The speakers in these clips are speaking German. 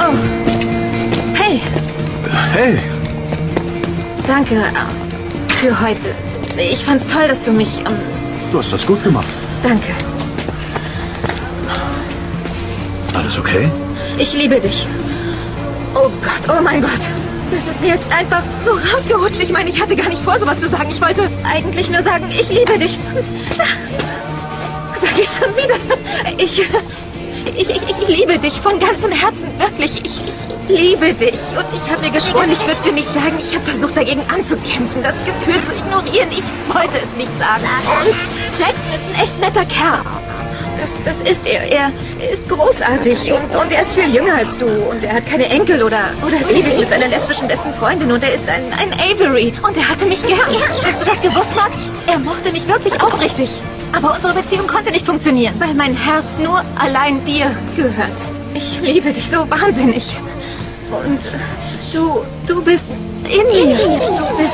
Oh. Hey. Hey. Danke äh, für heute. Ich fand's toll, dass du mich. Ähm, du hast das gut gemacht. Danke. Alles okay? Ich liebe dich. Oh Gott, oh mein Gott. Das ist mir jetzt einfach so rausgerutscht. Ich meine, ich hatte gar nicht vor, sowas zu sagen. Ich wollte eigentlich nur sagen, ich liebe dich. Sag ich schon wieder. Ich, ich, ich, ich liebe dich von ganzem Herzen. Wirklich, ich, ich liebe dich. Und ich habe mir geschworen, ich würde sie nicht sagen. Ich habe versucht, dagegen anzukämpfen, das Gefühl zu ignorieren. Ich wollte es nicht sagen. Und Jackson ist ein echt netter Kerl. Das, das ist er. Er ist großartig und, und er ist viel jünger als du. Und er hat keine Enkel oder, oder Babys mit seiner lesbischen besten Freundin. Und er ist ein, ein Avery. Und er hatte mich gern. Hast du das gewusst, Mark? Er mochte mich wirklich aufrichtig. Aber unsere Beziehung konnte nicht funktionieren, weil mein Herz nur allein dir gehört. Ich liebe dich so wahnsinnig. Und du, du bist in mir. Du bist,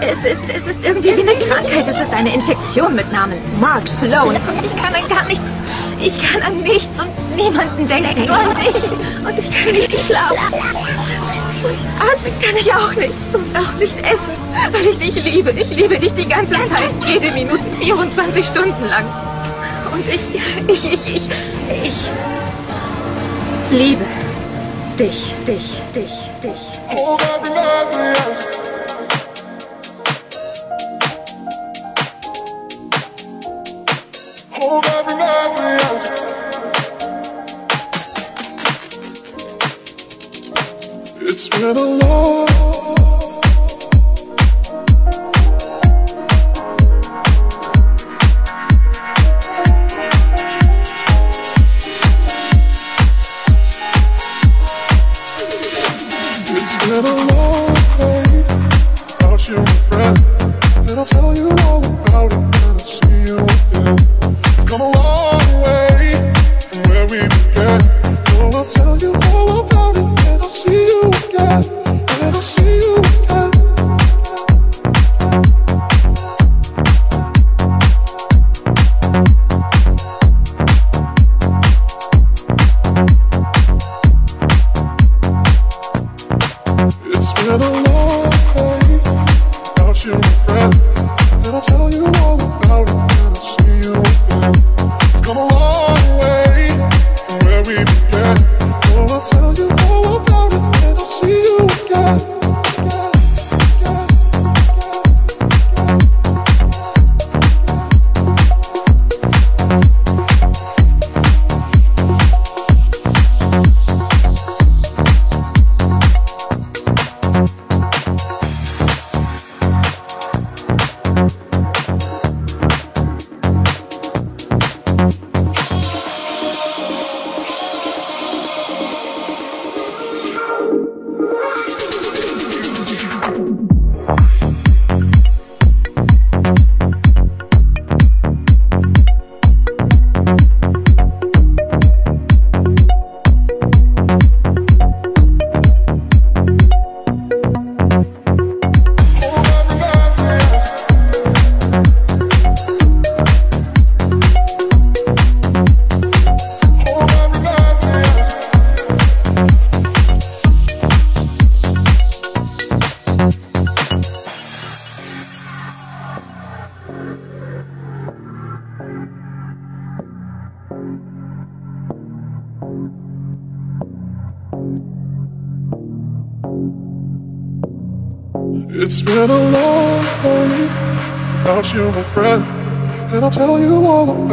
es ist, es ist irgendwie wie eine Krankheit. Es ist eine Infektion mit Namen Mark Sloan. Ich kann an gar nichts, ich kann an nichts und niemanden denken, nur an dich. Und ich kann nicht schlafen. Atmen kann ich auch nicht. Und auch nicht essen, weil ich dich liebe. Ich liebe dich die ganze Zeit, jede Minute, 24 Stunden lang. Und ich, ich, ich, ich, ich liebe dich, dich, dich, dich. Oh, little more.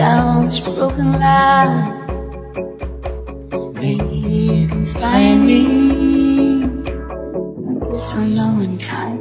down this broken line. Maybe you can find me. So no one time.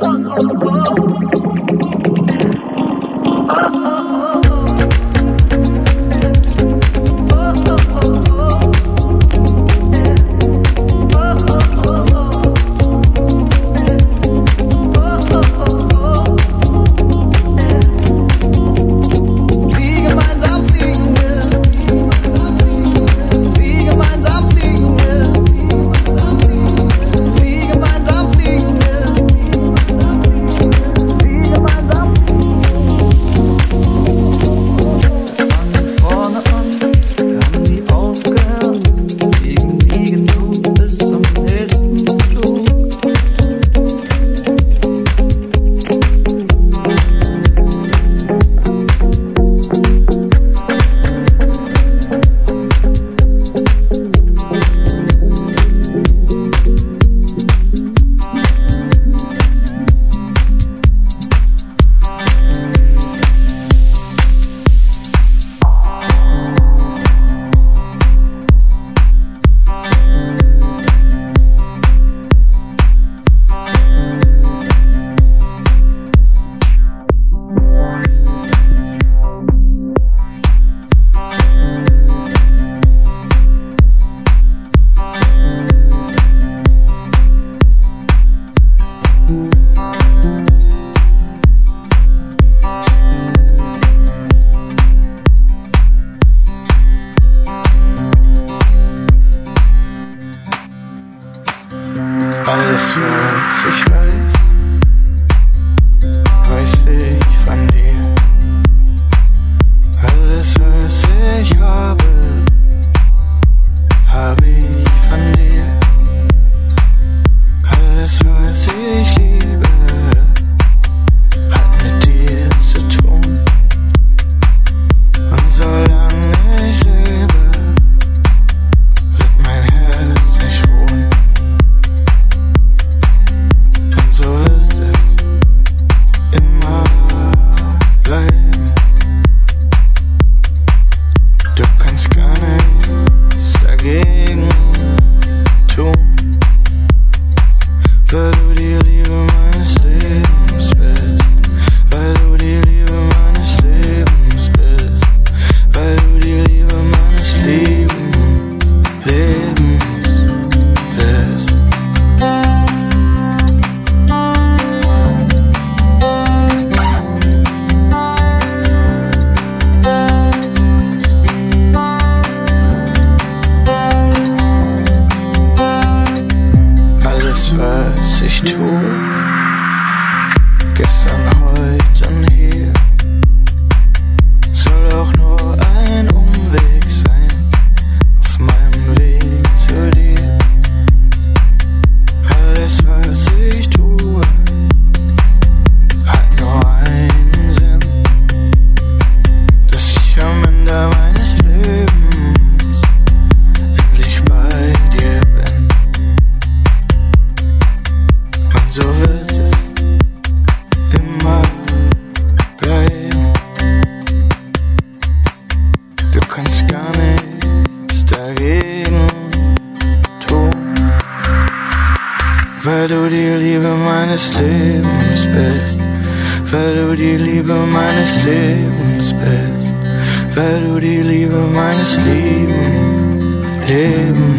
run, run, run. teu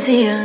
fantasía.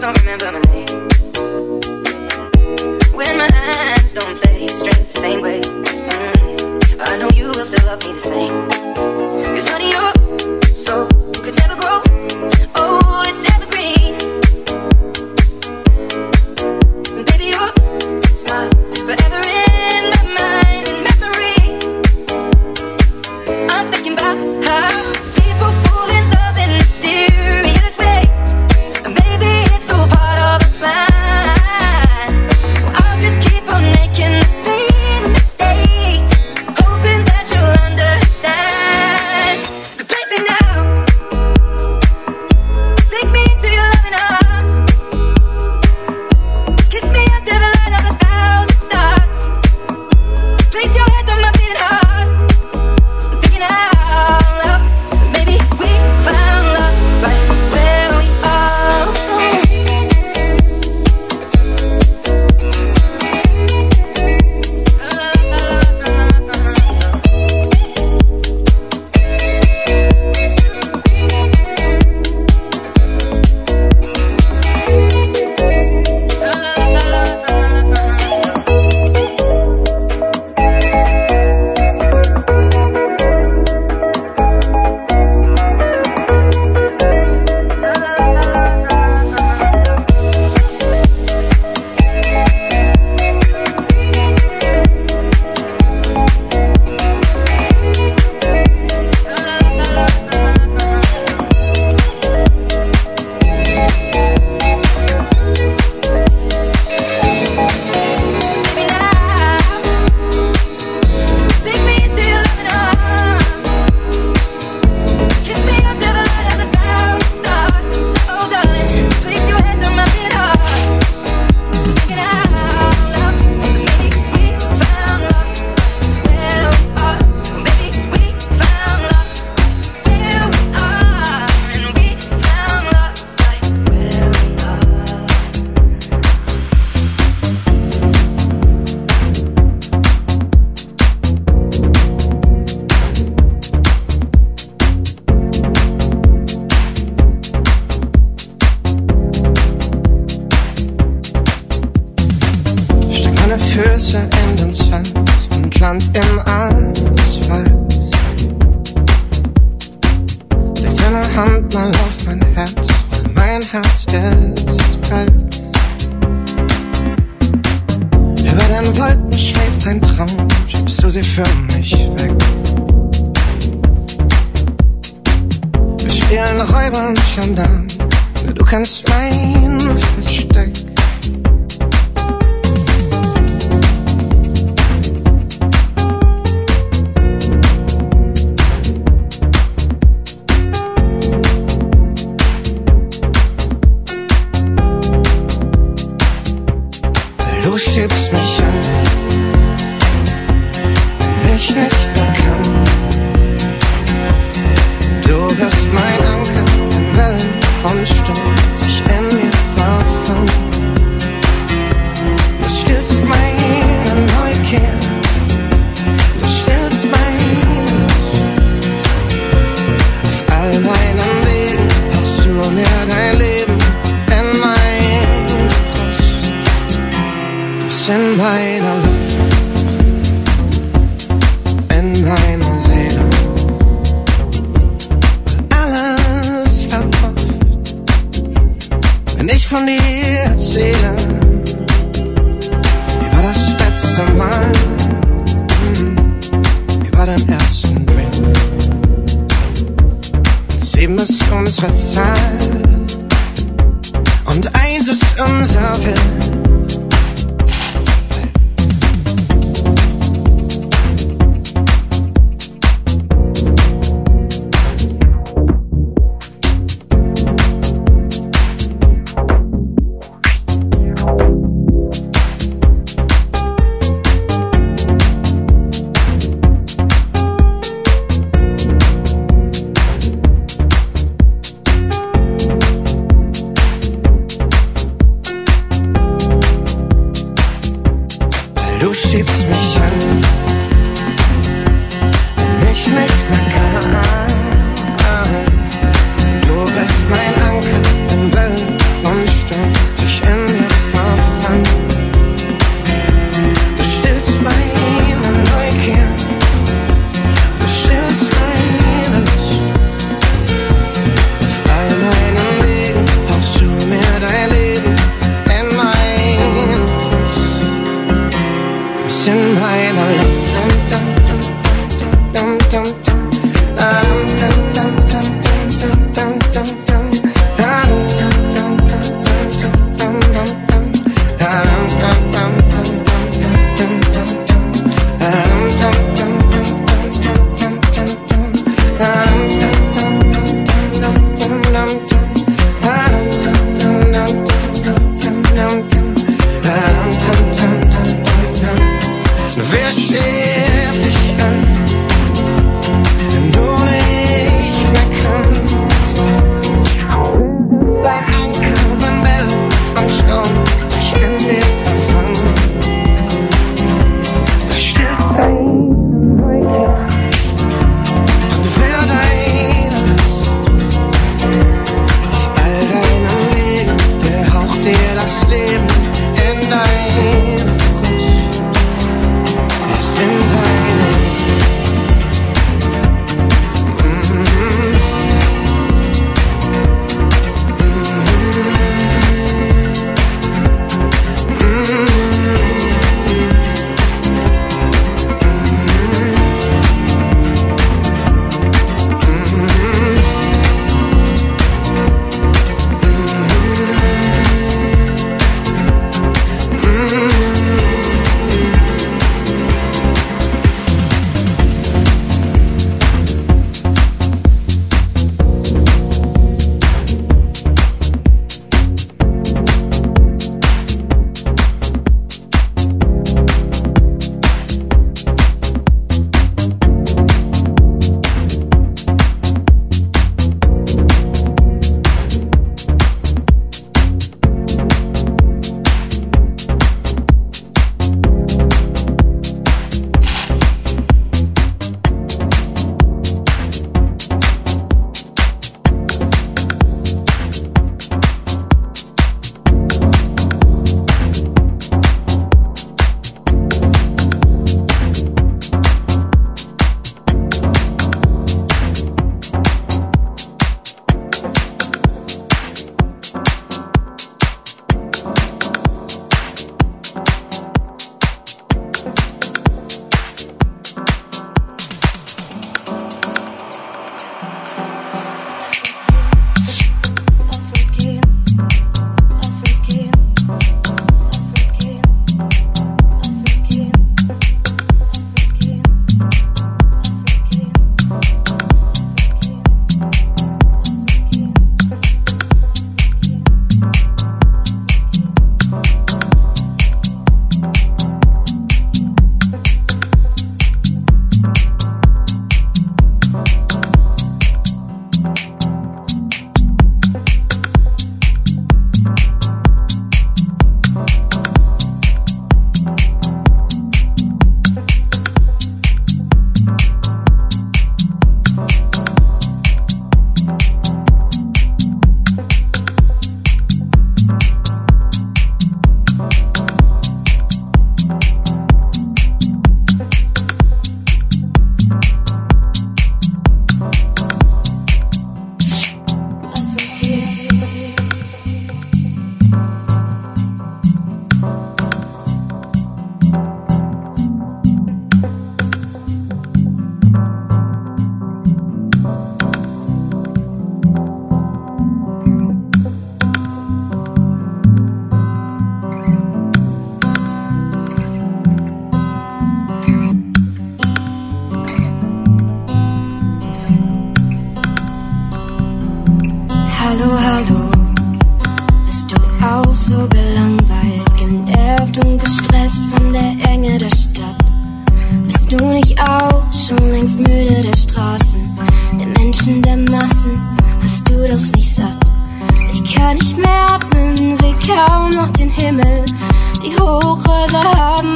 don't remember my name. Du schiebst mich an, wenn ich nicht mehr kann. Du wirst mein Anker in Wellen und Sturm.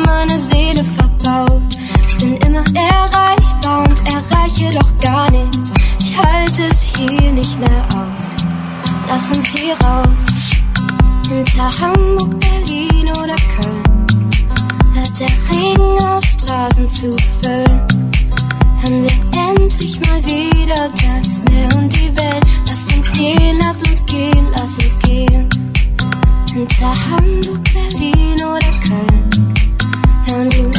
Meine Seele verbaut. Ich bin immer erreichbar und erreiche doch gar nichts. Ich halte es hier nicht mehr aus. Lass uns hier raus. Hinter Hamburg, Berlin oder Köln hört der Regen auf Straßen zu füllen. Hören wir endlich mal wieder das Meer und die Welt. Lass uns gehen, lass uns gehen, lass uns gehen. Hinter Hamburg, Berlin oder Köln. honey